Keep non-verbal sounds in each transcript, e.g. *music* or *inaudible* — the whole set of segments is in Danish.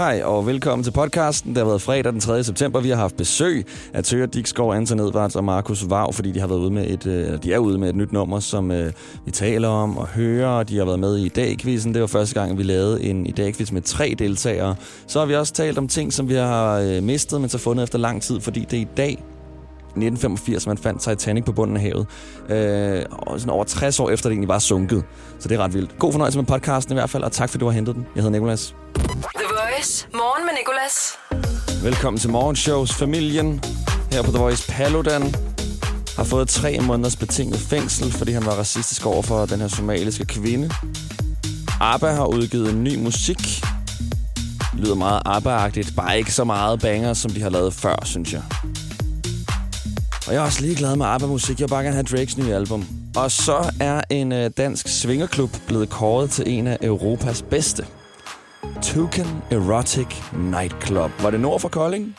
Hej og velkommen til podcasten. Det har været fredag den 3. september. Vi har haft besøg af Tøger Dikskov, Anton Edvards og Markus Vav, fordi de har været ude med et, øh, eller de er ude med et nyt nummer, som øh, vi taler om og hører. De har været med i dag-quizzen. Det var første gang, vi lavede en i dag-quiz med tre deltagere. Så har vi også talt om ting, som vi har øh, mistet, men så fundet efter lang tid, fordi det er i dag, 1985, man fandt Titanic på bunden af havet. Øh, og sådan over 60 år efter det egentlig var sunket. Så det er ret vildt. God fornøjelse med podcasten i hvert fald, og tak fordi du har hentet den. Jeg hedder Nikolas. The Voice. Morgen med Nicolas. Velkommen til Morgenshows familien. Her på The Voice Paludan har fået tre måneders betinget fængsel, fordi han var racistisk over for den her somaliske kvinde. ABBA har udgivet en ny musik. Det lyder meget ABBA-agtigt, bare ikke så meget banger, som de har lavet før, synes jeg. Og jeg er også lige glad med ABBA-musik. Jeg vil bare gerne have Drakes nye album. Og så er en øh, dansk svingerklub blevet kåret til en af Europas bedste. Token Erotic Nightclub. Var det nord for Kolding?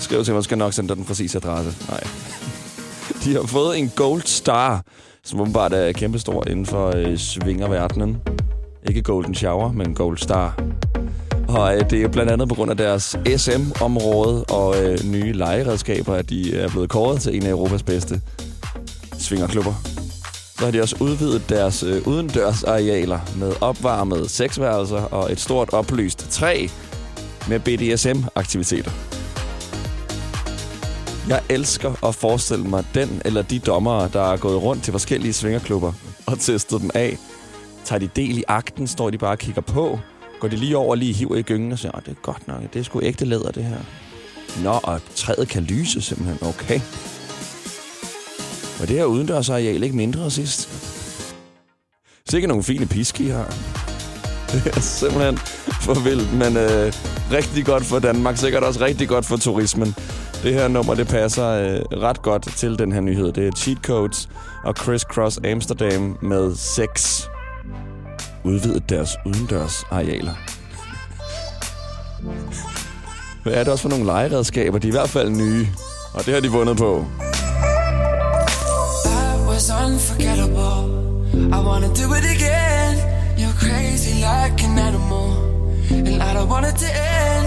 Skriv til mig, skal nok sende dig den præcise adresse. Nej. *laughs* De har fået en Gold Star, som åbenbart er kæmpestor inden for øh, svingerverdenen. Ikke Golden Shower, men Gold Star. Og øh, det er jo blandt andet på grund af deres SM-område og øh, nye legeredskaber, at de øh, er blevet kåret til en af Europas bedste svingerklubber. Så har de også udvidet deres øh, udendørsarealer med opvarmede sexværelser og et stort oplyst træ med BDSM-aktiviteter. Jeg elsker at forestille mig den eller de dommere, der er gået rundt til forskellige svingerklubber og testet dem af. Tager de del i akten, står de bare og kigger på. Går de lige over og lige hiver i gyngen og siger, det er godt nok, det er sgu ægte læder, det her. Nå, og træet kan lyse simpelthen. Okay. Og det her udendørsareal ikke mindre sidst. Sikke nogle fine piske, I har. *laughs* Det er simpelthen for vildt, men øh, rigtig godt for Danmark. Sikkert også rigtig godt for turismen. Det her nummer, det passer øh, ret godt til den her nyhed. Det er Cheat Codes og Criss Cross Amsterdam med 6. Udvidet deres udendørsarealer. Hvad er det også for nogle legeredskaber? De er i hvert fald nye. Og det har de vundet på. Was unforgettable. I wanna do it again. You're crazy like an animal, and I don't want it to end.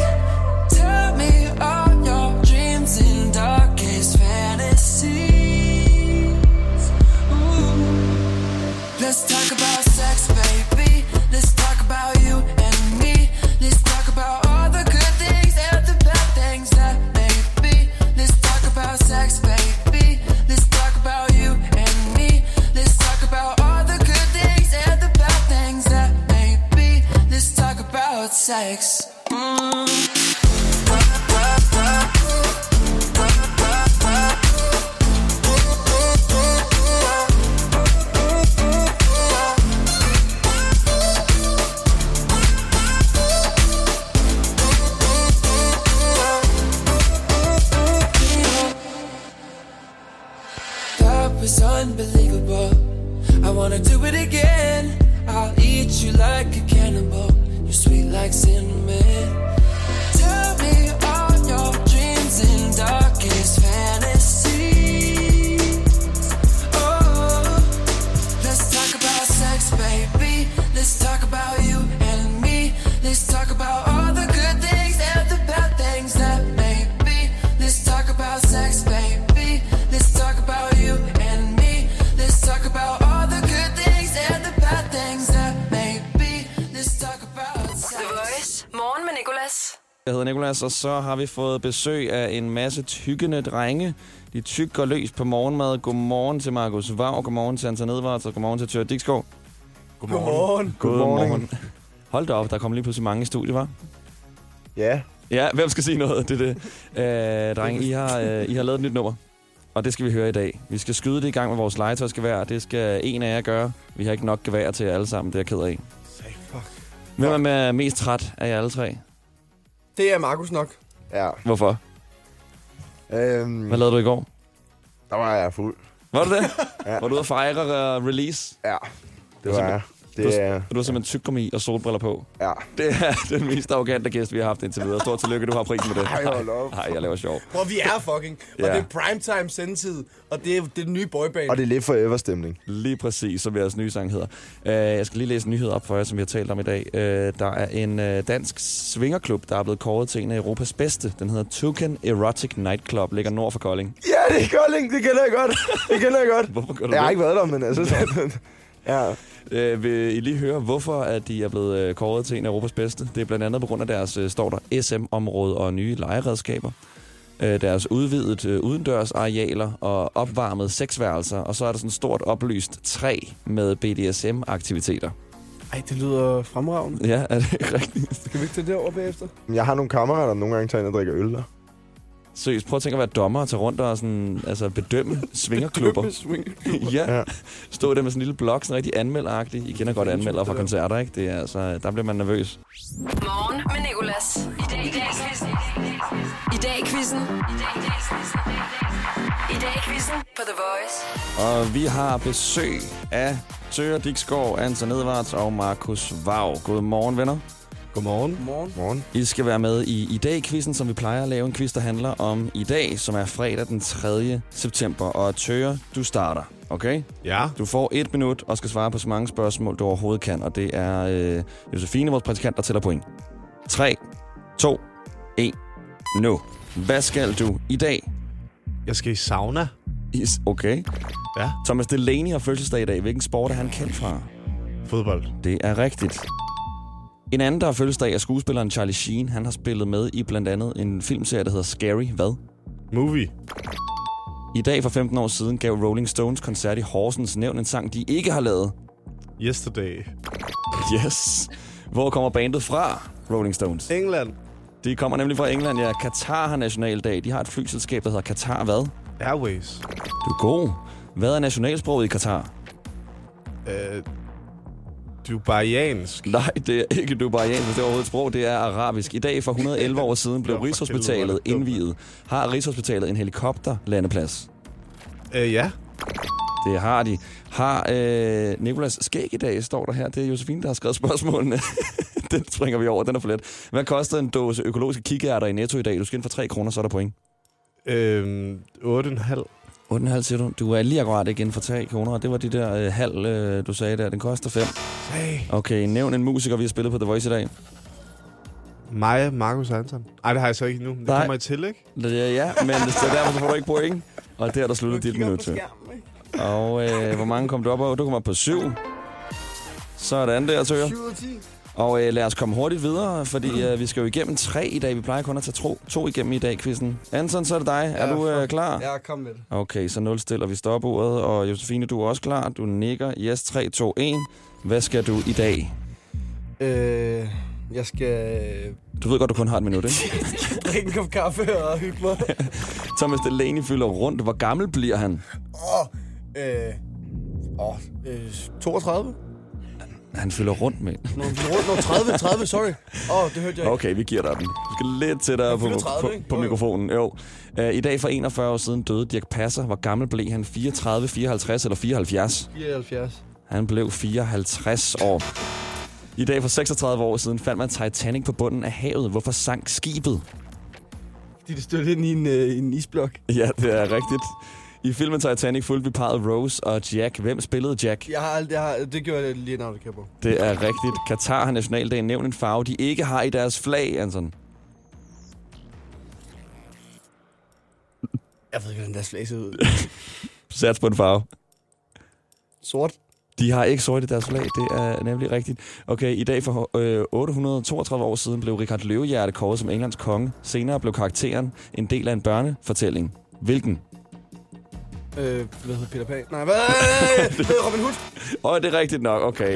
Tell me all your dreams darkest fantasies. Ooh. Let's talk about sex. Mm. Jeg hedder Nikolas, og så har vi fået besøg af en masse tykkende drenge. De tykker løs på morgenmad. Godmorgen til Markus Vav, godmorgen til Anton Edvards, og godmorgen til Tør Dikskov. Godmorgen. Godmorgen. Hold da op, der kom lige pludselig mange i studiet, var? Ja, Ja, hvem skal sige noget? Det er det. Øh, drenge, I har, øh, I har lavet et nyt nummer, og det skal vi høre i dag. Vi skal skyde det i gang med vores legetøjsgevær. Det skal en af jer gøre. Vi har ikke nok gevær til jer alle sammen, det er jeg ked af. Say fuck. Hvem er mest træt af jer alle tre? Det er Markus nok. Ja. Hvorfor? Øhm, Hvad lavede du i går? der var jeg fuld. Var du det? *laughs* Ja. Var du ude at fejre uh, release? Ja, det var jeg. Du, Det har- er... du har simpelthen tyggegummi og solbriller på. Ja. Det er *laughs* den mest arrogante gæst, vi har haft indtil videre. Stort tillykke, du har prisen med det. Ej, hold op. Nej, jeg laver sjov. Hvor vi er fucking. Og Ja. det er primetime sendetid. Og det er, det er den nye boyband. Og det er lidt forever-stemning. Lige præcis, som jeres nye sang hedder. Uh, jeg skal lige læse en nyhed op for jer, som vi har talt om i dag. Uh, der er en uh, dansk svingerklub, der er blevet kåret til en af Europas bedste. Den hedder Toucan Erotic Nightclub, ligger nord for Kolding. Ja, det er Kolding. Det kender jeg godt. Det kender jeg godt. *laughs* Hvorfor gør du Jeg har det? ikke været der, men altså... *laughs* ja. Uh, vil I lige høre, hvorfor at de er blevet uh, kåret til en af Europas bedste? Det er blandt andet på grund af deres, uh, står der, SM-område og nye legeredskaber. Uh, deres udvidet uh, udendørsarealer og opvarmet sexværelser. Og så er der sådan et stort oplyst træ med BDSM-aktiviteter. Ej, det lyder fremragende. Ja, er det rigtigt? Skal vi ikke tage det over bagefter? Jeg har nogle kammerater, der nogle gange tager ind og drikker øl der. Seriøst, prøv at tænke at være dommer og tage rundt og sådan, altså bedømme svingerklubber. ja. Ja. Stå der med sådan en lille blok, sådan rigtig anmelderagtig. I kender godt anmelder fra koncerter, ikke? Det er altså, der bliver man nervøs. Morgen med Nicolas. I dag i dag i quizzen. I dag i quizzen. I dag i dag i quizzen. I dag i quizzen på The Voice. Og vi har besøg af Tøger Dixgaard, Anton Edvards og Markus Vav. Godmorgen, venner. Godmorgen. Morgen. Morgen. I skal være med i i dag quizzen som vi plejer at lave en quiz, der handler om i dag, som er fredag den 3. september. Og Tøger, du starter, okay? Ja. Du får et minut og skal svare på så mange spørgsmål, du overhovedet kan. Og det er øh, Josefine, vores praktikant, der tæller point. 3, 2, 1, nu. Hvad skal du i dag? Jeg skal i sauna. Is- Okay. Ja. Thomas Delaney har fødselsdag i dag. Hvilken sport er han kendt fra? Fodbold. Det er rigtigt. En anden, der har fødselsdag, er skuespilleren Charlie Sheen. Han har spillet med i blandt andet en filmserie, der hedder Scary. Hvad? Movie. I dag for 15 år siden gav Rolling Stones koncert i Horsens Nævn en sang, de ikke har lavet. Yesterday. Yes. Hvor kommer bandet fra, Rolling Stones? England. De kommer nemlig fra England, ja. Qatar har nationaldag. De har et flyselskab, der hedder Qatar hvad? Airways. Du er god. Hvad er nationalsproget i Qatar? Øh, Dubaiansk. Nej, det er ikke dubaiansk, det er overhovedet et sprog. Det er arabisk. I dag for 111 år siden blev Rigshospitalet indviet. Har Rigshospitalet en helikopterlandeplads? Øh, ja. Det har de. Har øh, Nikolas skæg i dag, står der her. Det er Josefine, der har skrevet spørgsmålene. *laughs* den springer vi over, den er for let. Hvad koster en dåse økologiske kikærter i Netto i dag? Du skal ind for 3 kroner, så er der point. Øh, 8,5. 8,5 siger du. Du er lige akkurat inden for 3 kroner, og det var de der øh, halv, øh, du sagde der. Den koster 5. Hey. Okay, nævn en musiker, vi har spillet på The Voice i dag. Mig, Markus Anton. Ej, det har jeg så ikke endnu. Det Nej. kommer jeg til, ikke? Ja, ja men så derfor så får du ikke point. Og der er der sluttet dit minut til. Og øh, hvor mange kom du op på? Du kom op på 7. Sådan der, Tøger. 7 ud af 10. Og øh, lad os komme hurtigt videre, fordi øh, vi skal jo igennem tre i dag. Vi plejer kun at tage to, to igennem i dag, quizzen. Anton, så er det dig. Er Ja, du øh, klar? Ja, kom med det. Okay, så nulstiller vi stopordet. Og Josefine, du er også klar. Du nikker. Yes, 3, 2, 1. Hvad skal du i dag? Øh, jeg skal Du ved godt, du kun har et minut, ikke? *laughs* drikke en kop kaffe og hygge mig. *laughs* Thomas Delaney fylder rundt. Hvor gammel bliver han? Åh, øh, åh, øh, 32? Han fylder rundt med. Nå, rundt, nå, 30, 30, sorry. Åh, det hørte jeg ikke. Okay, vi giver dig den. Du skal lidt tættere på, fylder på, 30, på, på jo. mikrofonen. Jo. Uh, I dag for 41 år siden døde Dirk Passer. Hvor gammel blev han? 34, 54 eller 74? 74. Han blev 54 år. I dag for 36 år siden fandt man Titanic på bunden af havet. Hvorfor sank skibet? Fordi det stod ind i en, øh, i en isblok. Ja, det er rigtigt. I filmen Titanic fulgte vi parret Rose og Jack. Hvem spillede Jack? Jeg har jeg har, det gjorde jeg lige navnet på. Det er rigtigt. Katar har nationaldagen nævnt en farve, de ikke har i deres flag, Anton. Jeg ved ikke, hvordan deres flag ser ud. *laughs* Sats på en farve. Sort. De har ikke sort i deres flag, det er nemlig rigtigt. Okay, i dag for øh, 832 år siden blev Richard Løvehjerte kåret som Englands konge. Senere blev karakteren en del af en børnefortælling. Hvilken? Øh, hvad hedder Peter Pan? Nej, hvad? Det hedder Robin Hood. *laughs* Åh, det er rigtigt nok. Okay,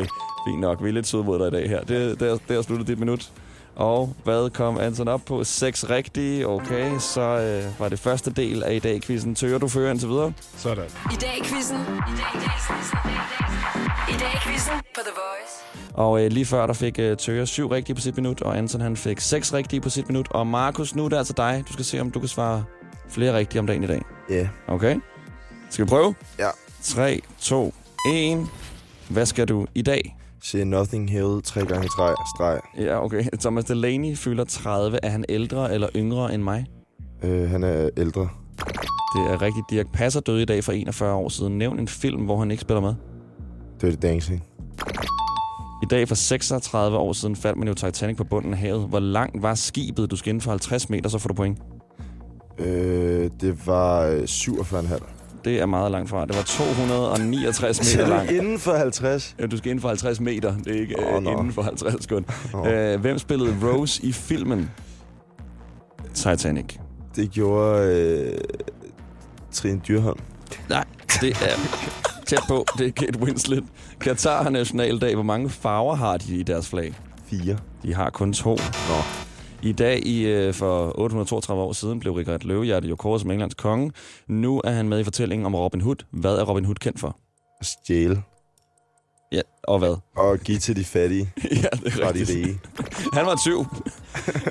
fint nok. Vi er lidt søde mod dig i dag her. Det, det, er, det er sluttet dit minut. Og hvad kom Anton op på? Seks rigtige. Okay, så øh, var det første del af i dag quizzen. Tøger du fører indtil videre? Sådan. I dag quizzen. I dag i dag i quizzen. I dag quizzen på The Voice. Og øh, lige før, der fik øh, Tøger syv rigtige på sit minut, og Anton han fik seks rigtige på sit minut. Og Markus, nu er det altså dig. Du skal se, om du kan svare flere rigtige om dagen i dag. Ja. Okay? Skal vi prøve? Ja. 3, 2, 1. Hvad skal du i dag? Se Nothing Hill tre gange streg. streg. Ja, okay. Thomas Delaney fylder 30. Er han ældre eller yngre end mig? Øh, han er ældre. Det er rigtigt. Dirk Passer døde i dag for 41 år siden. Nævn en film, hvor han ikke spiller med. Dirty Dancing. I dag for 36 år siden faldt man jo Titanic på bunden af havet. Hvor langt var skibet? Du skal inden for 50 meter, så får du point. Øh, det var øh, 47,5. Det er meget langt fra. Det var 269 meter langt. inden for 50. Ja, du skal inden for 50 meter. Det er ikke oh, nå. inden for 50 sekunder. Nå. Øh, hvem spillede Rose i filmen Titanic? Det gjorde øh, Trine Dyrholm. Nej, det er tæt på. Det er Kate Winslet. Katar har nationaldag. Hvor mange farver har de i deres flag? Fire. De har kun to. Nå. I dag, i, øh, for 832 år siden, blev Richard Løvehjerte jo kåret som Englands konge. Nu er han med i fortællingen om Robin Hood. Hvad er Robin Hood kendt for? Stjæle. Ja, og hvad? Og give til de fattige *laughs* ja, det er de rigtigt. rige. *laughs* Han var tyv.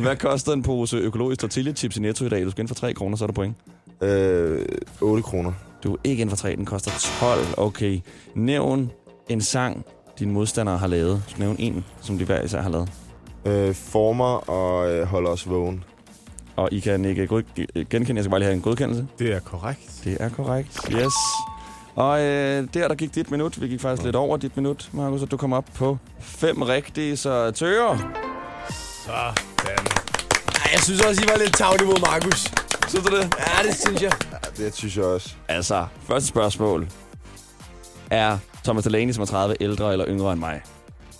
Hvad koster en pose økologisk tortilla-chips i Netto i dag? Du skal ind for 3 kroner, så er der point. Øh, 8 kroner. Du er ikke ind for 3, den koster 12. Okay. Nævn en sang, dine modstandere har lavet. Du skal nævne en, som de hver især har lavet. Øh, former og øh, holder os vågen. Og I kan ikke god- genkende, jeg skal bare lige have en godkendelse. Det er korrekt. Det er korrekt. Yes. Og øh, der, der gik dit minut. Vi gik faktisk lidt over dit minut, Markus, og du kom op på fem rigtige, så tøger. Sådan. Ej, jeg synes også, I var lidt tavlige mod Markus. Synes du det? Ja, det synes jeg. Ja, det synes jeg også. Altså, første spørgsmål. Er Thomas Delaney, som er 30, ældre eller yngre end mig?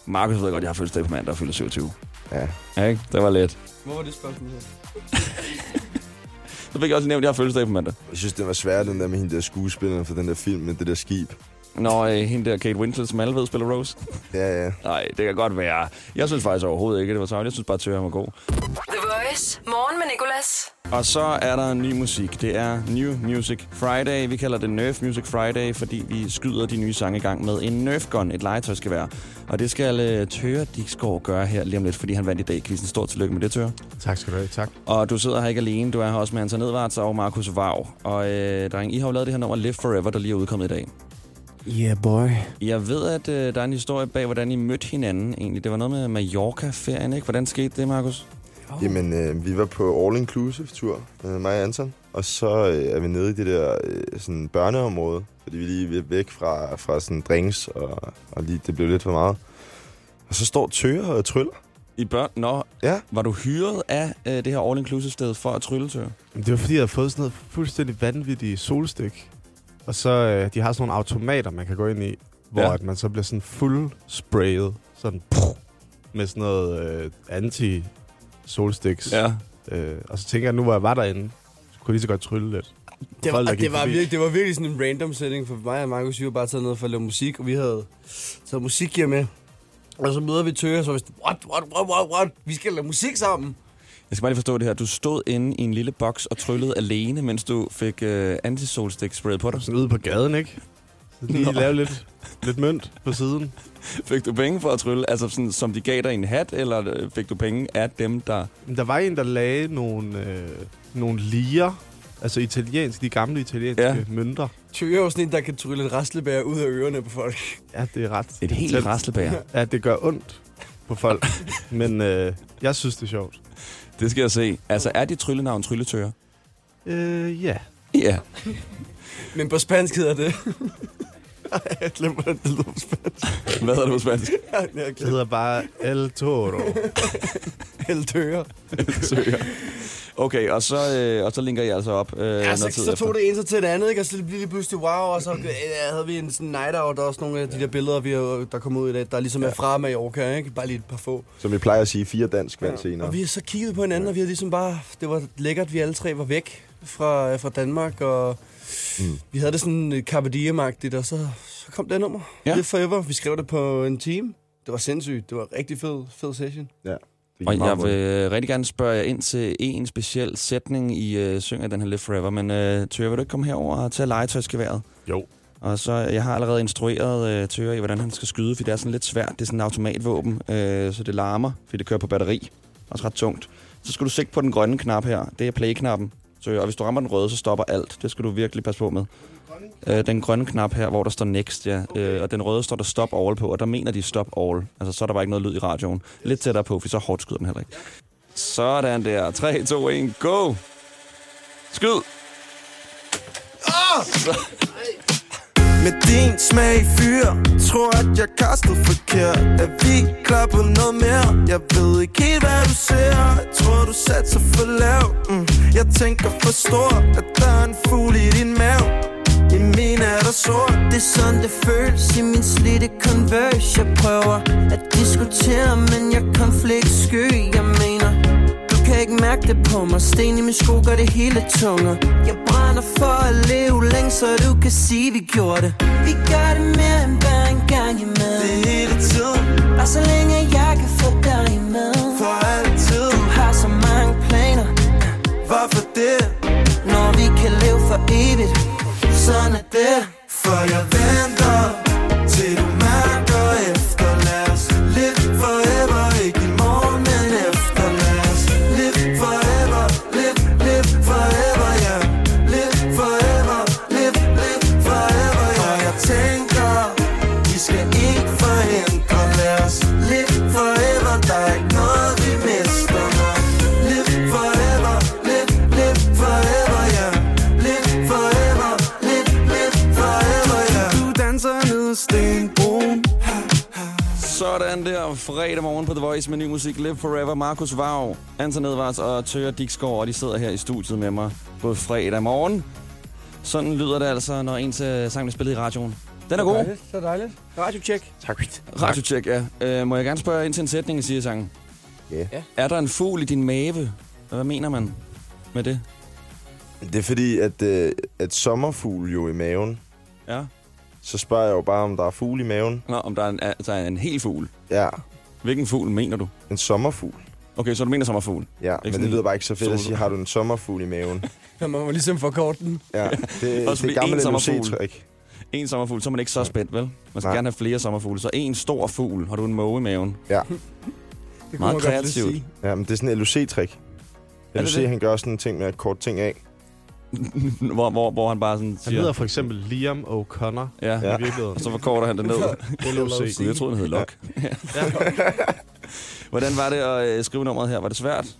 Markus ved godt, jeg har fødselsdag på mandag og fylder 27. Ja. Ja, ikke? Det var let. Hvor var det spørgsmål så? *laughs* Så fik jeg også nævnt, at jeg har fødselsdag på mandag. Jeg synes, det var svært, den der med hende der skuespilleren for den der film med det der skib. Når øh, hende der Kate Winslet, som alle ved, spiller Rose. Ja, ja. Nej, det kan godt være. Jeg synes faktisk overhovedet ikke, det var savligt. Jeg synes bare, at Tøger var god. The Voice. Morgen med Nicolas. Og så er der ny musik. Det er New Music Friday. Vi kalder det Nerf Music Friday, fordi vi skyder de nye sange i gang med en Nerf Gun, et legetøjsgevær. Og det skal uh, Tøre Dixgaard gøre her lige om lidt, fordi han vandt i dag. Quizzen. Stort tillykke med det, Tøre. Tak skal du have. Tak. Og du sidder her ikke alene. Du er her også med Anton Edvards og Markus Vav. Og øh, dreng, I har jo lavet det her nummer Live Forever, der lige er udkommet i dag. Yeah, boy. Jeg ved, at øh, der er en historie bag, hvordan I mødte hinanden egentlig. Det var noget med Mallorca-ferien, ikke? Hvordan skete det, Markus? Jamen, øh, vi var på All Inclusive tur, øh, mig og Anton. Og så øh, er vi nede i det der øh, sådan børneområde, fordi vi lige er væk fra, fra sådan drinks, og, og lige, det blev lidt for meget. Og så står Tøger og tryller. I børn? Nå, Ja. var du hyret af øh, det her all-inclusive-sted for at trylle, Tøre? Det var fordi, jeg havde fået sådan noget fuldstændig vanvittigt solstik. Og så, øh, de har sådan nogle automater, man kan gå ind i, hvor Ja. at man så bliver sådan fuld sprayet, sådan pff, med sådan noget øh, anti-solstiks. Ja. Øh, og så tænker jeg, nu hvor jeg var derinde, så kunne jeg lige så godt trylle lidt. Det var, Folk, det, var virkelig, det var virkelig sådan en random setting, for mig og Markus, vi var bare taget ned for at lave musik, og vi havde taget musikgear med. Og så møder vi Tøger, så var vi sådan, what, what, what, what, what, vi skal lave musik sammen. Jeg skal bare lige forstå det her. Du stod inde i en lille boks og tryllede alene, mens du fik øh, antisolstik sprayet på dig. Sådan ude på gaden, ikke? Så lige lave lidt, lidt mønt på siden. *laughs* Fik du penge for at trylle? Altså sådan, som de gav dig en hat, eller øh, fik du penge af dem, der... Men der var en, der lagde nogle, øh, nogle lier, altså italienske, de gamle italienske Ja. mønter. Tøger er jo sådan en, der kan trylle et rastlebær ud af ørerne på folk. Ja, det er ret. Et helt raslebager. Ja, det gør ondt på folk. *laughs* Men øh, jeg synes, det er sjovt. Det skal jeg se. Altså, er dit tryllenavn Trylletører? Øh, ja. Ja. Men på spansk hedder det... *laughs* *laughs* jeg glemmer, at det lyder på spansk. Hvad er det på spansk? *laughs* Jeg Det glemmer hedder bare El Toro. helt Tøger. Søger. Okay, og så, øh, og så linker jeg altså op øh, Ja, så, så efter. tog det ene så til det andet, ikke? og så blev det lige pludselig wow, og så øh, havde vi en sådan night out, og også nogle af de der billeder, vi har, der kom ud i dag, der ligesom er fra Mallorca, ikke? Bare lige et par få. Som vi plejer at sige, fire dansk vand senere. Og vi har så kigget på hinanden, og vi har ligesom bare, det var lækkert, vi alle tre var væk fra, fra Danmark, og mm. vi havde det sådan øh, carpe diem-agtigt, og så, så kom det nummer. Ja. Live Forever. Vi skrev det på en team. Det var sindssygt. Det var en rigtig fed, fed session. Ja. Det Og jeg vil øh, rigtig gerne spørge jer ind til en speciel sætning, I øh, synger den her Live Forever. Men øh, Tøger, vil du ikke komme herover og tage legetøjsgeværet? Jo. Og så, jeg har allerede instrueret øh, Tøger i, hvordan han skal skyde, for det er sådan lidt svært. Det er sådan en automatvåben, øh, så det larmer, fordi det kører på batteri. Også ret tungt. Så skal du sigte på den grønne knap her. Det er play-knappen. Så, og hvis du rammer den røde, så stopper alt. Det skal du virkelig passe på med. Øh, den grønne knap her, hvor der står next, ja. Øh, og den røde står der stop all på, og der mener de stop all. Altså, så er der bare ikke noget lyd i radioen. Lidt tættere på, for så hårdt skyder den heller ikke. Sådan der. 3, 2, 1, go! Skyd! Med din smag fyr Tror at jeg kastede forkert. Er vi klar på noget mere? Jeg ved ikke helt hvad du ser. Jeg tror du satser for lavt mm. Jeg tænker for stort At der er en fugl i din mave. I min er der sort. Det er sådan det føles i min slidte Converse. Jeg prøver at diskutere, men jeg konflikt sky. Jeg mener, du kan ikke mærke det på mig. Sten i min sko gør det hele tungere. Jeg brænder for at leve længe, så du kan sige, vi gjorde det. Vi gør det mere end bare en gang imellem. Det er hele tiden. Bare så længe jeg kan få Fredag morgen på The Voice med ny musik. Live Forever. Markus Vav, Anton Edvards og Tøger Dixgaard, og de sidder her i studiet med mig på fredag morgen. Sådan lyder det altså, når ens øh, sang bliver spillet i radioen. Den er god. Dejligt, så dejligt. Radiocheck. Tak. Radiocheck, ja. Øh, må jeg gerne spørge ind til en sætning, siger sangen? Ja. Ja. Er der en fugl i din mave? Hvad mener man med det? Det er fordi, at, øh, at sommerfugl jo i maven, Ja. så spørger jeg jo bare, om der er fugl i maven. Nå, om der er en, altså en hel fugl. Ja, Hvilken fugl mener du? en sommerfugl. Okay, så du mener sommerfugl. Ja, Ikke men sådan det lyder bare ikke så fedt at sige, har du en sommerfugl i maven? Ja, *laughs* man må ligesom forkorte den. Ja, det, *laughs* det Også er fordi gammel en sommerfugl. LOC-træk. En sommerfugl, så er man ikke så spændt, vel? Man skal Nej. gerne have flere sommerfugle. Så en stor fugl. Har du en måge i maven? Ja. *laughs* Det kunne Meget man godt lige kreativt. sige. ja, men det er sådan en LOC, det? han gør sådan en ting med at kort ting af. *laughs* hvor, hvor, hvor han bare sådan Han siger... hedder for eksempel Liam O'Connor Ja, Ja. ja. i virkeligheden. og så forkorter han det ned. *laughs* LOC. Jeg troede, den hed Lok. Ja. *laughs* Hvordan var det at øh, skrive nummeret her? Var det svært?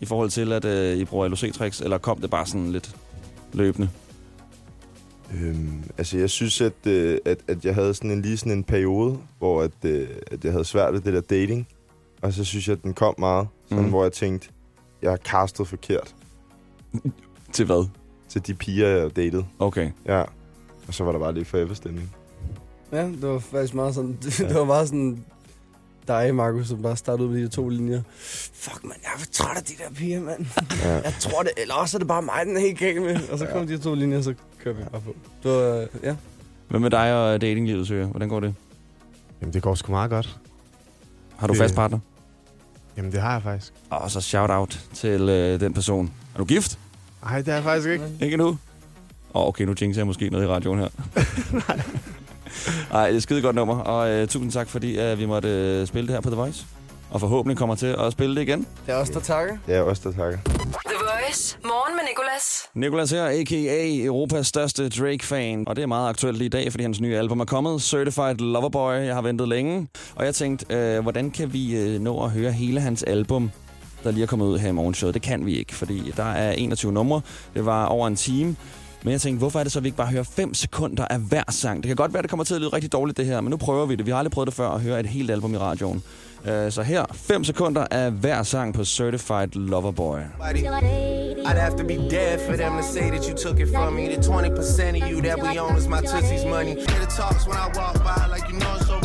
I forhold til, at øh, I bruger LOC-tricks? Eller kom det bare sådan lidt løbende? Øhm, altså, jeg synes, at, øh, at, at jeg havde sådan en, lige sådan en periode, hvor at, øh, at jeg havde svært ved det der dating. Og så synes jeg, at den kom meget. Sådan, mm. hvor jeg tænkte, jeg har castet forkert Til hvad? Til de piger, jeg datede. Okay. Ja. Og så var der bare lige forever stemning. Ja, det var faktisk meget sådan... *laughs* det var meget sådan dig, Markus, som bare startede ud med de to linjer. Fuck, man, jeg er for træt af de der piger, mand. Ja. *laughs* Jeg tror det, eller også er det bare mig, den er helt galt med. Og så kom de her to linjer, og så kører vi bare på. Det var, øh, ja. Hvad med dig og datinglivet, Søger? Hvordan går det? Jamen, det går sgu meget godt. Har du Det- fast partner? Jamen, det har jeg faktisk. Og så shout-out til øh, den person. Er du gift? Nej, det er jeg faktisk ikke. Ikke nu? Åh, oh, okay, nu jinxer jeg måske noget i radioen her. *laughs* Nej, det er et skide godt nummer, og øh, tusind tak, fordi øh, vi måtte øh, spille det her på The Voice. Og forhåbentlig kommer til at spille det igen. Det er også der takker. Det er også der takker. The Voice. Morgen med Nicolas. Nicolas her, a.k.a. Europas største Drake-fan. Og det er meget aktuelt lige i dag, fordi hans nye album er kommet. Certified Loverboy. Jeg har ventet længe. Og jeg tænkte, øh, hvordan kan vi øh, nå at høre hele hans album, der lige er kommet ud her i morgenshowet? Det kan vi ikke, fordi der er 21 numre. Det var over en time. Men jeg tænkte, hvorfor er det så, at vi ikke bare hører 5 sekunder af hver sang? Det kan godt være, det kommer til at lyde rigtig dårligt, det her, men nu prøver vi det. Vi har aldrig prøvet det før at høre et helt album i radioen. Øh, Så her, 5 sekunder af hver sang på Certified Loverboy. I'd have to be dead for them to say that you took it from me. The 20% of you that we own is my Tootsie's money. Hear the talks when I walk by, like you know it's over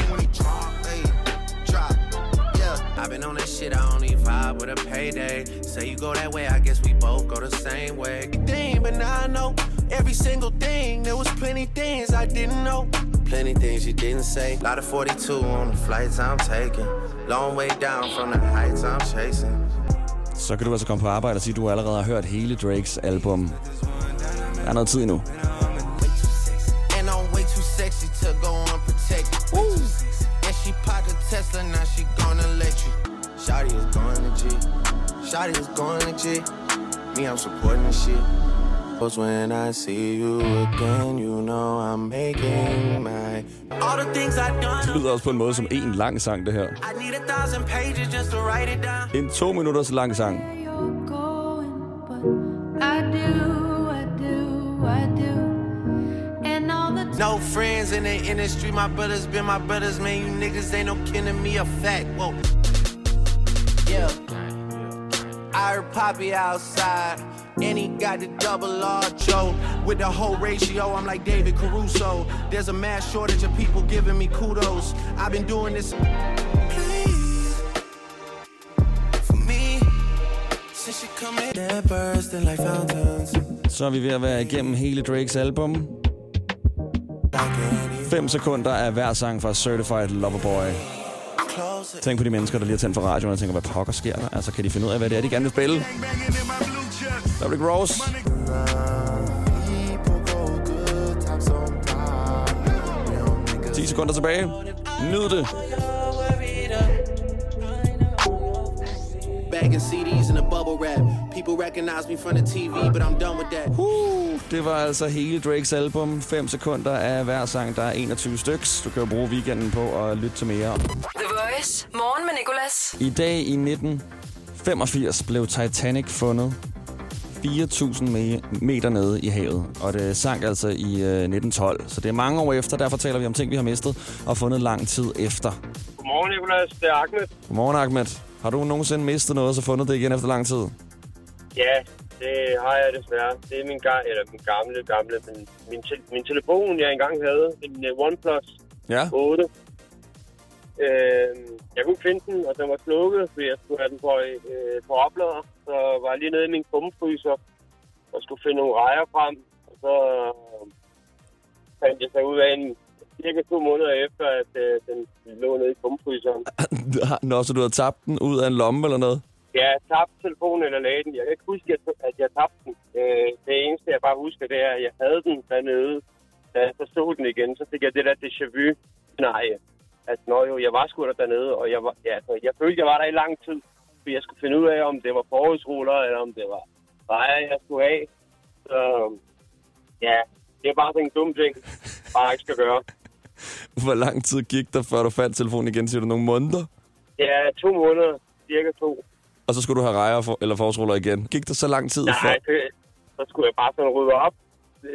shit, I only vibe with a payday. Say you go that way, I guess we both go the same way. Thing, but now I know every single thing. There was plenty things I didn't know. Plenty things you didn't say. Lot of 42 on the flights I'm taking. Long way down from the heights I'm chasing. Så kan du altså komme på arbejde og sige, at du allerede har hørt hele Drakes album. Der er noget tid endnu. Woo. And she popped a Tesla, now she gonna let you. Shotty is going to G. Shotty is going to G. Me, I'm supporting this shit. Cause when I see you again, you know I'm making my all the things I've done. Det lyder også på en måde som en lang sang, det her. I need a thousand pages just to write it down. En to minutters lang sang. you're going, but I do, I do, I do. And all the time. No friends in the industry, my brothers been my brothers, man. You niggas ain't no kin to me, a fact. Whoa. Yeah. I heard Poppy outside, and he got the double R Joe. With the whole ratio, I'm like David Caruso. There's a mass shortage of people giving me kudos. I've been doing this. Please, for me, since you come in, they're bursting like fountains. Så er vi ved at være igennem hele Drakes album. 5 sekunder af hver sang fra Certified Lover Boy. Tænk på de mennesker, der lige har tændt for radioen og tænker, hvad pokker sker der? Altså, kan de finde ud af, hvad det er, de gerne vil spille? Der er. We don't think 10 sekunder tilbage. Nyd det. Bagging CDs in a bubble wrap. People recognize me from the TV, but I'm done with that. Uh, det var altså hele Drakes album. 5 sekunder af hver sang. Der er 21 styks. Du kan jo bruge weekenden på at lytte til mere. Voice. Morgen med Nicolas. I dag i 1985 blev Titanic fundet 4.000 me- meter nede i havet, og det sank altså i øh, 1912. Så det er mange år efter, derfor taler vi om ting, vi har mistet og fundet lang tid efter. Godmorgen, Nicolas. Det er Ahmed. Godmorgen, Ahmed. Har du nogensinde mistet noget, og så fundet det igen efter lang tid? Ja, det har jeg desværre. Det er min, ga- eller min gamle, gamle, men min, te- min telefon, jeg engang havde, en uh, OnePlus Ja. 8. Øh, jeg kunne finde den, og den var slukket, fordi jeg skulle have den på, øh, på oplader. Så var jeg lige nede i min kummefryser og skulle finde nogle rejer frem. Og så øh, fandt jeg så ud af en cirka to måneder efter, at øh, den lå nede i kummefryseren. *clears throat* Nå, så du har tabt den ud af en lomme eller noget? Ja, jeg tabte telefonen eller lagde den. Jeg kan ikke huske, at- at jeg tabte den. Øh, det eneste, jeg bare husker, det er, at jeg havde den dernede. Da jeg så den igen, så fik jeg det der déjà vu. Nej, at nå jo, jeg var sgu da dernede, og jeg, var, ja, altså, jeg følte, jeg var der i lang tid. For jeg skulle finde ud af, om det var forholdsruller, eller om det var rejer, jeg skulle have. Så ja, det er bare sådan en dum ting, bare ikke skal gøre. *laughs* Hvor lang tid gik der, før du fandt telefonen igen? Siger du nogle måneder? Ja, to måneder, cirka to. Og så skulle du have rejer for, eller forårsruller igen. Gik der så lang tid? Nej, det, så skulle jeg bare sådan rydde op,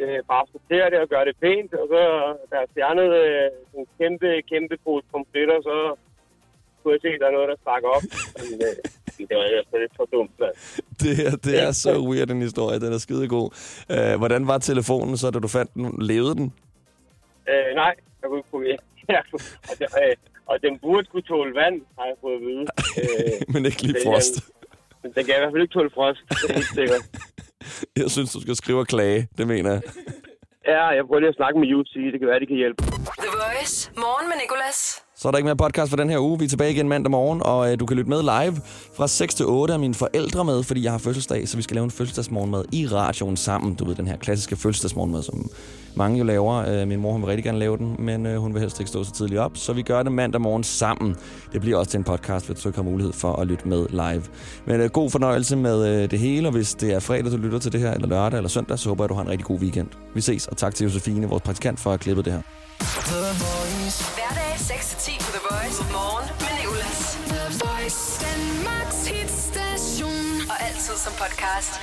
øh, bare sortere det og gøre det pænt, og så da jeg fjernede øh, en kæmpe, kæmpe pose pomfritter, så kunne jeg se, at der er noget, der stak op. *laughs* Men, øh, det var ellers lidt for dumt, mand. Det, her, det er så weird, den historie. Den er skidegod. Uh, hvordan var telefonen så, da du fandt den? Levede den? Øh, nej, jeg kunne ikke *laughs* ja, og, det, øh, og den burde kunne tåle vand, har jeg fået at vide. Øh, *laughs* Men ikke lige frost. Men den kan i hvert fald ikke tåle frost, det er helt sikkert. *laughs* Jeg synes, du skal skrive og klage. Det mener jeg. Ja, jeg prøver lige at snakke med UC, det kan være, de kan hjælpe. The Voice. Morgen med Nicolas. Så er der ikke mere podcast for den her uge. Vi er tilbage igen mandag morgen, og øh, du kan lytte med live fra 6 til 8 af mine forældre med, fordi jeg har fødselsdag, så vi skal lave en fødselsdagsmorgenmad i radioen sammen. Du ved, den her klassiske fødselsdagsmorgenmad, som mange jo laver. Øh, min mor hun vil rigtig gerne lave den, men øh, hun vil helst ikke stå så tidligt op, så vi gør det mandag morgen sammen. Det bliver også til en podcast, hvis du ikke har mulighed for at lytte med live. Men øh, god fornøjelse med øh, det hele, og hvis det er fredag, du lytter til det her, eller lørdag eller søndag, så håber jeg, du har en rigtig god weekend. Vi ses, og tak til Josefine, vores praktikant, for at klippe det her. The Voice. Danmarks hitstation. Og altid som podcast.